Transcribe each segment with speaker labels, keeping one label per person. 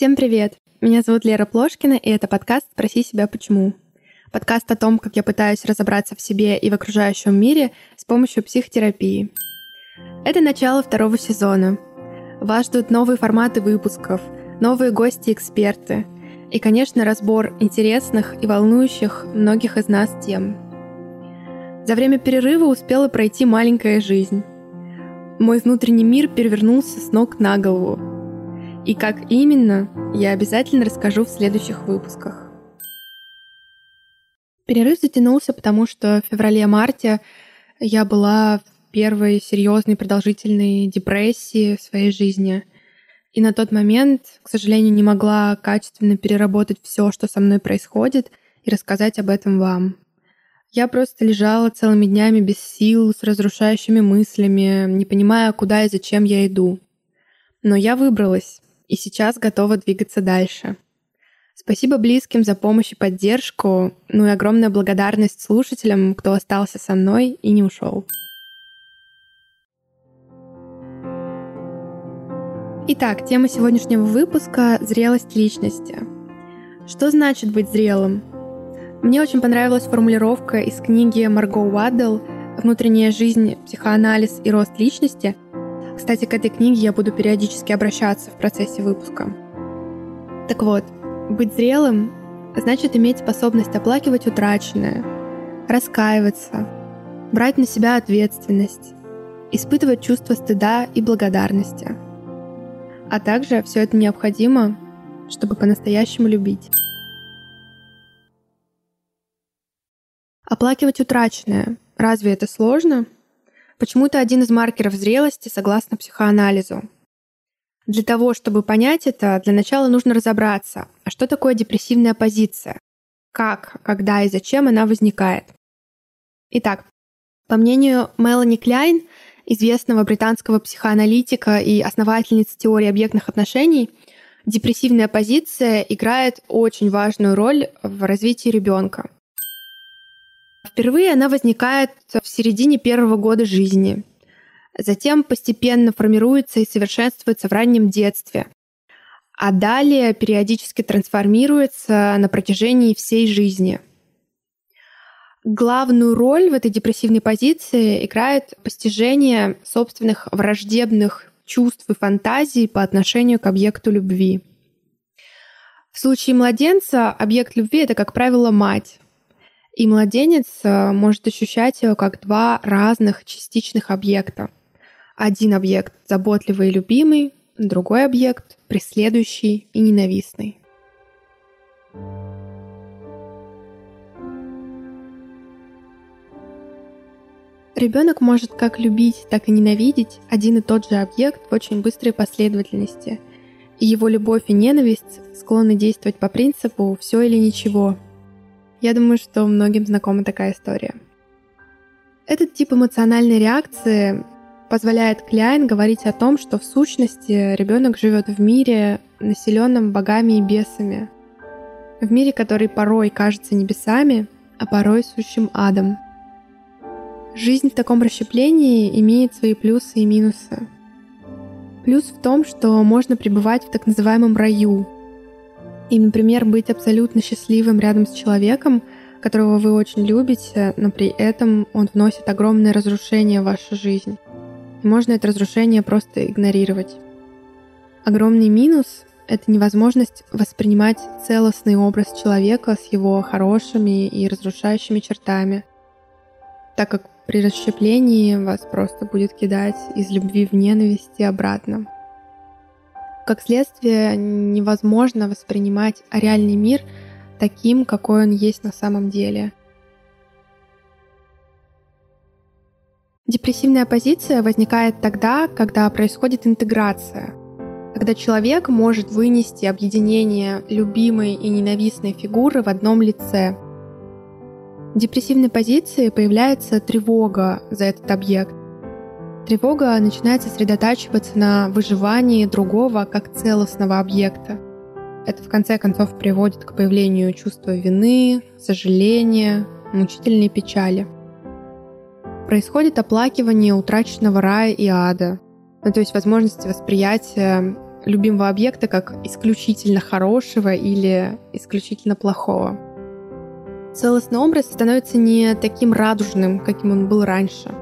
Speaker 1: Всем привет! Меня зовут Лера Плошкина, и это подкаст «Спроси себя почему». Подкаст о том, как я пытаюсь разобраться в себе и в окружающем мире с помощью психотерапии. Это начало второго сезона. Вас ждут новые форматы выпусков, новые гости и эксперты. И, конечно, разбор интересных и волнующих многих из нас тем. За время перерыва успела пройти маленькая жизнь. Мой внутренний мир перевернулся с ног на голову. И как именно, я обязательно расскажу в следующих выпусках. Перерыв затянулся, потому что в феврале-марте я была в первой серьезной продолжительной депрессии в своей жизни. И на тот момент, к сожалению, не могла качественно переработать все, что со мной происходит, и рассказать об этом вам. Я просто лежала целыми днями без сил, с разрушающими мыслями, не понимая, куда и зачем я иду. Но я выбралась, и сейчас готова двигаться дальше. Спасибо близким за помощь и поддержку, ну и огромная благодарность слушателям, кто остался со мной и не ушел. Итак, тема сегодняшнего выпуска — зрелость личности. Что значит быть зрелым? Мне очень понравилась формулировка из книги Марго Уаддл «Внутренняя жизнь, психоанализ и рост личности». Кстати, к этой книге я буду периодически обращаться в процессе выпуска. Так вот, быть зрелым значит иметь способность оплакивать утраченное, раскаиваться, брать на себя ответственность, испытывать чувство стыда и благодарности. А также все это необходимо, чтобы по-настоящему любить. Оплакивать утраченное. Разве это сложно? Почему это один из маркеров зрелости согласно психоанализу. Для того, чтобы понять это, для начала нужно разобраться, а что такое депрессивная позиция? Как, когда и зачем она возникает? Итак, по мнению Мелани Кляйн, известного британского психоаналитика и основательницы теории объектных отношений, депрессивная позиция играет очень важную роль в развитии ребенка. Впервые она возникает в середине первого года жизни. Затем постепенно формируется и совершенствуется в раннем детстве. А далее периодически трансформируется на протяжении всей жизни. Главную роль в этой депрессивной позиции играет постижение собственных враждебных чувств и фантазий по отношению к объекту любви. В случае младенца объект любви — это, как правило, мать, и младенец э, может ощущать ее как два разных частичных объекта. Один объект заботливый и любимый, другой объект преследующий и ненавистный. Ребенок может как любить, так и ненавидеть один и тот же объект в очень быстрой последовательности. И его любовь и ненависть склонны действовать по принципу «все или ничего», я думаю, что многим знакома такая история. Этот тип эмоциональной реакции позволяет Кляйн говорить о том, что в сущности ребенок живет в мире, населенном богами и бесами. В мире, который порой кажется небесами, а порой сущим адом. Жизнь в таком расщеплении имеет свои плюсы и минусы. Плюс в том, что можно пребывать в так называемом раю, и, например, быть абсолютно счастливым рядом с человеком, которого вы очень любите, но при этом он вносит огромное разрушение в вашу жизнь. И можно это разрушение просто игнорировать. Огромный минус — это невозможность воспринимать целостный образ человека с его хорошими и разрушающими чертами, так как при расщеплении вас просто будет кидать из любви в ненависть и обратно. Как следствие, невозможно воспринимать реальный мир таким, какой он есть на самом деле. Депрессивная позиция возникает тогда, когда происходит интеграция, когда человек может вынести объединение любимой и ненавистной фигуры в одном лице. В депрессивной позиции появляется тревога за этот объект, Тревога начинает сосредотачиваться на выживании другого как целостного объекта. Это в конце концов приводит к появлению чувства вины, сожаления, мучительной печали. Происходит оплакивание утраченного рая и ада, ну, то есть возможности восприятия любимого объекта как исключительно хорошего или исключительно плохого. Целостный образ становится не таким радужным, каким он был раньше.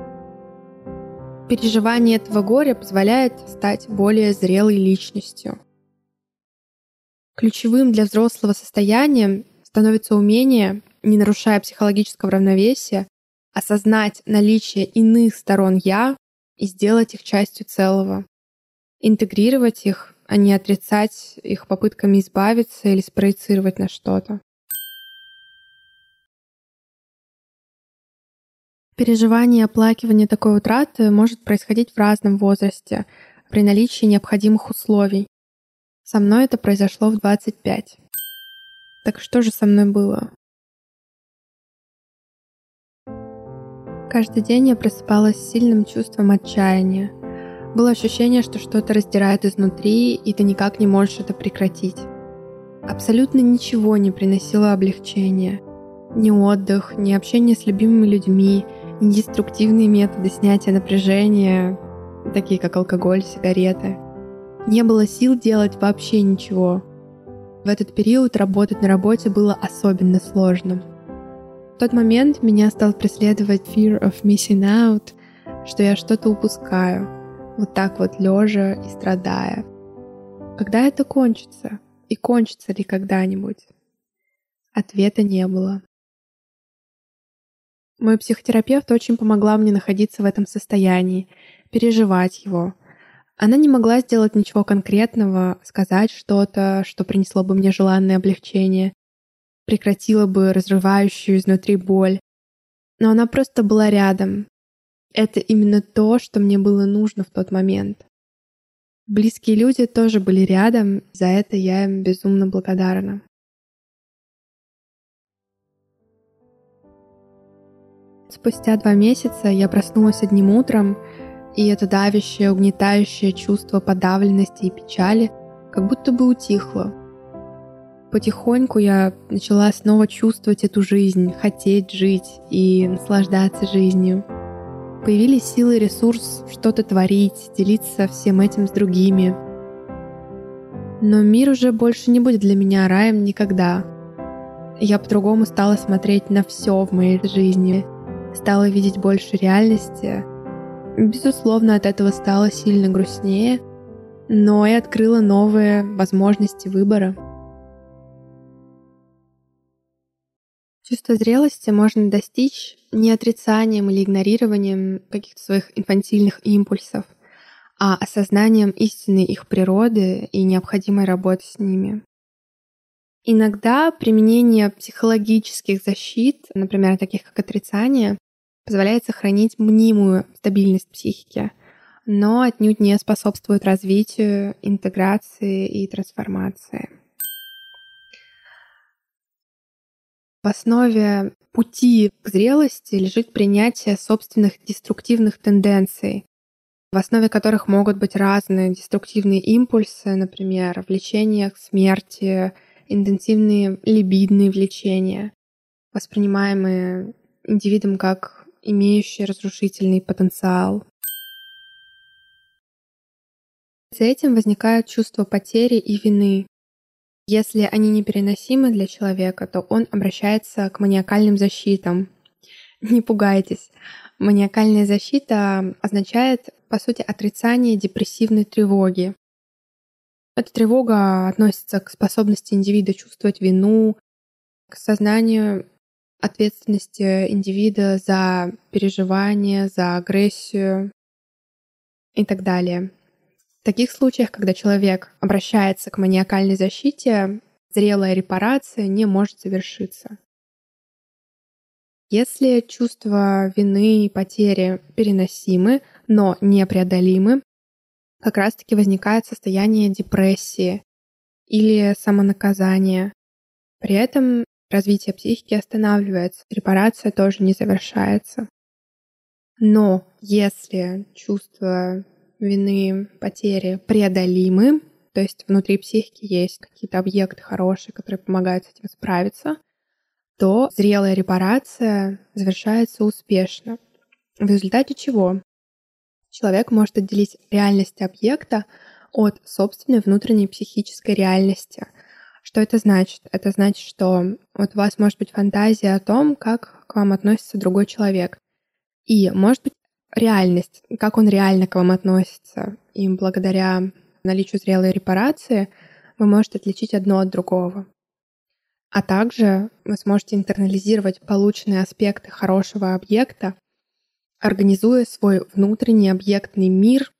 Speaker 1: Переживание этого горя позволяет стать более зрелой личностью. Ключевым для взрослого состоянием становится умение, не нарушая психологического равновесия, осознать наличие иных сторон «я» и сделать их частью целого. Интегрировать их, а не отрицать их попытками избавиться или спроецировать на что-то. Переживание и оплакивание такой утраты может происходить в разном возрасте при наличии необходимых условий. Со мной это произошло в 25. Так что же со мной было? Каждый день я просыпалась с сильным чувством отчаяния. Было ощущение, что что-то раздирает изнутри, и ты никак не можешь это прекратить. Абсолютно ничего не приносило облегчения. Ни отдых, ни общение с любимыми людьми, деструктивные методы снятия напряжения, такие как алкоголь, сигареты. Не было сил делать вообще ничего. В этот период работать на работе было особенно сложным. В тот момент меня стал преследовать fear of missing out, что я что-то упускаю, вот так вот лежа и страдая. Когда это кончится? И кончится ли когда-нибудь? Ответа не было. Мой психотерапевт очень помогла мне находиться в этом состоянии, переживать его. Она не могла сделать ничего конкретного, сказать что-то, что принесло бы мне желанное облегчение, прекратило бы разрывающую изнутри боль. Но она просто была рядом. Это именно то, что мне было нужно в тот момент. Близкие люди тоже были рядом, за это я им безумно благодарна. Спустя два месяца я проснулась одним утром, и это давящее, угнетающее чувство подавленности и печали как будто бы утихло. Потихоньку я начала снова чувствовать эту жизнь, хотеть жить и наслаждаться жизнью. Появились силы и ресурс что-то творить, делиться всем этим с другими. Но мир уже больше не будет для меня раем никогда. Я по-другому стала смотреть на все в моей жизни — стала видеть больше реальности. Безусловно, от этого стало сильно грустнее, но и открыла новые возможности выбора. Чувство зрелости можно достичь не отрицанием или игнорированием каких-то своих инфантильных импульсов, а осознанием истинной их природы и необходимой работы с ними. Иногда применение психологических защит, например, таких как отрицание, позволяет сохранить мнимую стабильность психики, но отнюдь не способствует развитию, интеграции и трансформации. В основе пути к зрелости лежит принятие собственных деструктивных тенденций, в основе которых могут быть разные деструктивные импульсы, например, влечение к смерти, интенсивные либидные влечения, воспринимаемые индивидом как имеющие разрушительный потенциал. За этим возникает чувство потери и вины. Если они непереносимы для человека, то он обращается к маниакальным защитам. Не пугайтесь. Маниакальная защита означает, по сути, отрицание депрессивной тревоги. Эта тревога относится к способности индивида чувствовать вину, к сознанию ответственности индивида за переживания, за агрессию и так далее. В таких случаях, когда человек обращается к маниакальной защите, зрелая репарация не может завершиться. Если чувства вины и потери переносимы, но непреодолимы, как раз-таки возникает состояние депрессии или самонаказания. При этом развитие психики останавливается, репарация тоже не завершается. Но если чувства вины, потери преодолимы, то есть внутри психики есть какие-то объекты хорошие, которые помогают с этим справиться, то зрелая репарация завершается успешно. В результате чего человек может отделить реальность объекта от собственной внутренней психической реальности. Что это значит? Это значит, что вот у вас может быть фантазия о том, как к вам относится другой человек. И может быть реальность, как он реально к вам относится. И благодаря наличию зрелой репарации вы можете отличить одно от другого. А также вы сможете интернализировать полученные аспекты хорошего объекта, организуя свой внутренний объектный мир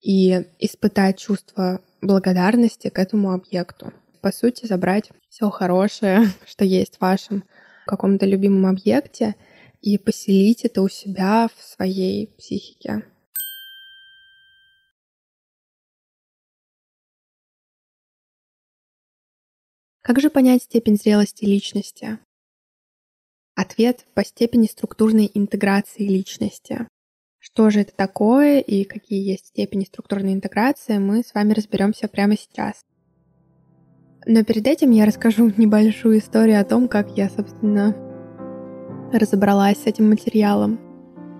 Speaker 1: и испытать чувство благодарности к этому объекту. По сути, забрать все хорошее, что есть в вашем каком-то любимом объекте, и поселить это у себя в своей психике. Как же понять степень зрелости личности? Ответ по степени структурной интеграции личности. Что же это такое и какие есть степени структурной интеграции, мы с вами разберемся прямо сейчас. Но перед этим я расскажу небольшую историю о том, как я, собственно, разобралась с этим материалом.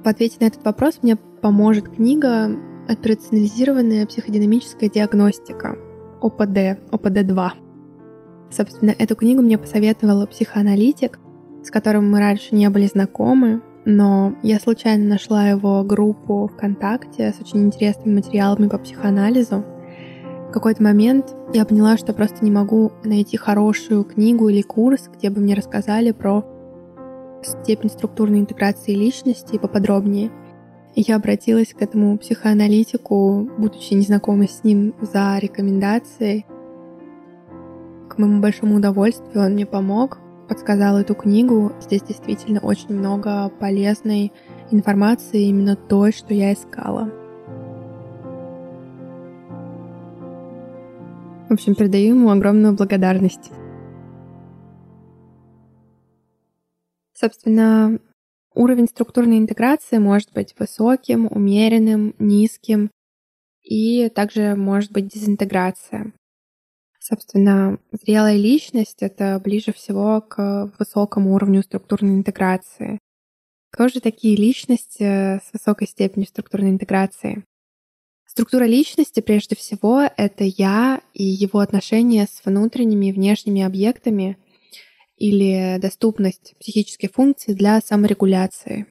Speaker 1: В ответе на этот вопрос мне поможет книга «Операционализированная психодинамическая диагностика» ОПД, ОПД-2. Собственно, эту книгу мне посоветовала психоаналитик, с которым мы раньше не были знакомы, но я случайно нашла его группу ВКонтакте с очень интересными материалами по психоанализу. В какой-то момент я поняла, что просто не могу найти хорошую книгу или курс, где бы мне рассказали про степень структурной интеграции личности поподробнее. И я обратилась к этому психоаналитику, будучи незнакомой с ним, за рекомендацией. К моему большому удовольствию он мне помог, подсказал эту книгу. Здесь действительно очень много полезной информации, именно той, что я искала. В общем, передаю ему огромную благодарность. Собственно, уровень структурной интеграции может быть высоким, умеренным, низким, и также может быть дезинтеграция. Собственно, зрелая личность — это ближе всего к высокому уровню структурной интеграции. Кто же такие личности с высокой степенью структурной интеграции? Структура личности, прежде всего, это я и его отношения с внутренними и внешними объектами или доступность психических функций для саморегуляции.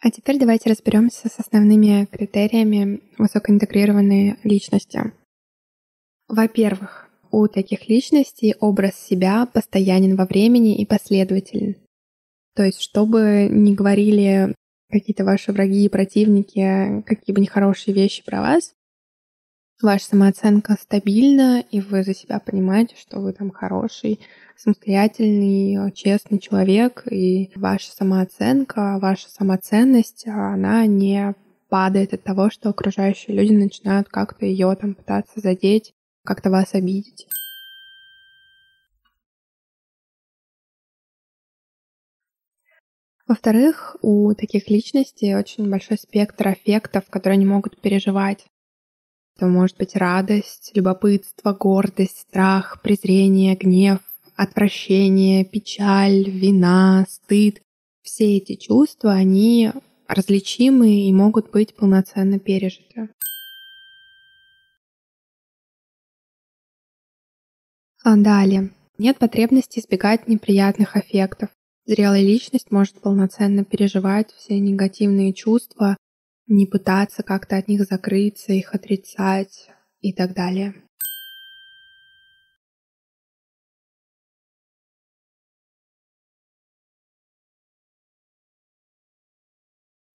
Speaker 1: А теперь давайте разберемся с основными критериями высокоинтегрированной личности. Во-первых, у таких личностей образ себя постоянен во времени и последователен. То есть, чтобы не говорили какие-то ваши враги и противники, какие бы нехорошие вещи про вас, ваша самооценка стабильна, и вы за себя понимаете, что вы там хороший, самостоятельный, честный человек, и ваша самооценка, ваша самоценность, она не падает от того, что окружающие люди начинают как-то ее там пытаться задеть, как-то вас обидеть. Во-вторых, у таких личностей очень большой спектр аффектов, которые они могут переживать. Это может быть радость, любопытство, гордость, страх, презрение, гнев, отвращение, печаль, вина, стыд. Все эти чувства, они различимы и могут быть полноценно пережиты. А далее. Нет потребности избегать неприятных аффектов. Зрелая личность может полноценно переживать все негативные чувства не пытаться как-то от них закрыться, их отрицать и так далее.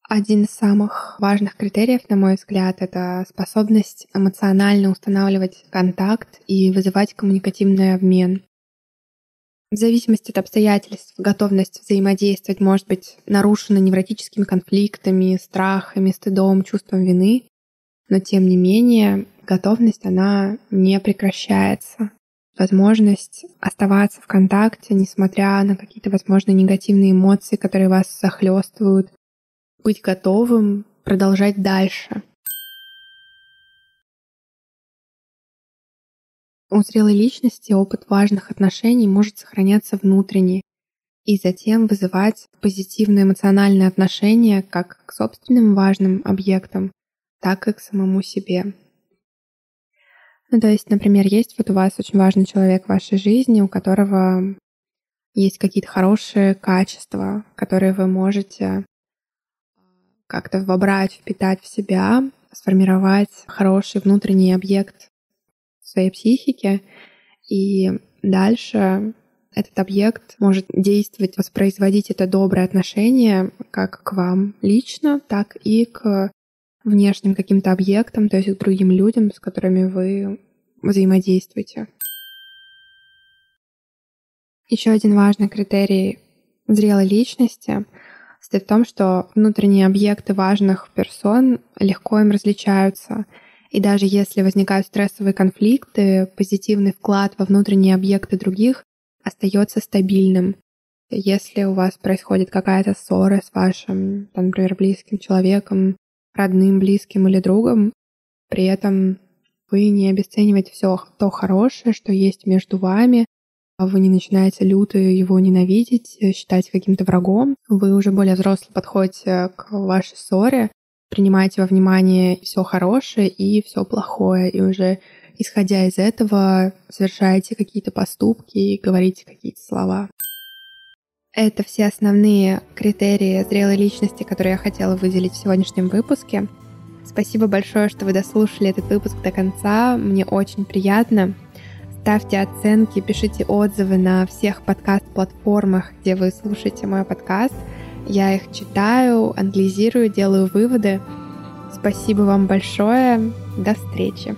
Speaker 1: Один из самых важных критериев, на мой взгляд, это способность эмоционально устанавливать контакт и вызывать коммуникативный обмен. В зависимости от обстоятельств, готовность взаимодействовать может быть нарушена невротическими конфликтами, страхами, стыдом, чувством вины, но тем не менее готовность, она не прекращается. Возможность оставаться в контакте, несмотря на какие-то, возможно, негативные эмоции, которые вас захлестывают, быть готовым продолжать дальше — У зрелой личности опыт важных отношений может сохраняться внутренне и затем вызывать позитивное эмоциональное отношение как к собственным важным объектам, так и к самому себе. Ну, то есть, например, есть вот у вас очень важный человек в вашей жизни, у которого есть какие-то хорошие качества, которые вы можете как-то вобрать, впитать в себя, сформировать хороший внутренний объект своей психики, и дальше этот объект может действовать, воспроизводить это доброе отношение как к вам лично, так и к внешним каким-то объектам, то есть к другим людям, с которыми вы взаимодействуете. Еще один важный критерий зрелой личности состоит в том, что внутренние объекты важных персон легко им различаются. И даже если возникают стрессовые конфликты, позитивный вклад во внутренние объекты других остается стабильным. Если у вас происходит какая-то ссора с вашим, там, например, близким человеком, родным, близким или другом, при этом вы не обесцениваете все то хорошее, что есть между вами, а вы не начинаете люто его ненавидеть, считать каким-то врагом, вы уже более взросло подходите к вашей ссоре, принимаете во внимание все хорошее и все плохое, и уже исходя из этого совершаете какие-то поступки и говорите какие-то слова. Это все основные критерии зрелой личности, которые я хотела выделить в сегодняшнем выпуске. Спасибо большое, что вы дослушали этот выпуск до конца. Мне очень приятно. Ставьте оценки, пишите отзывы на всех подкаст-платформах, где вы слушаете мой подкаст. Я их читаю, анализирую, делаю выводы. Спасибо вам большое. До встречи.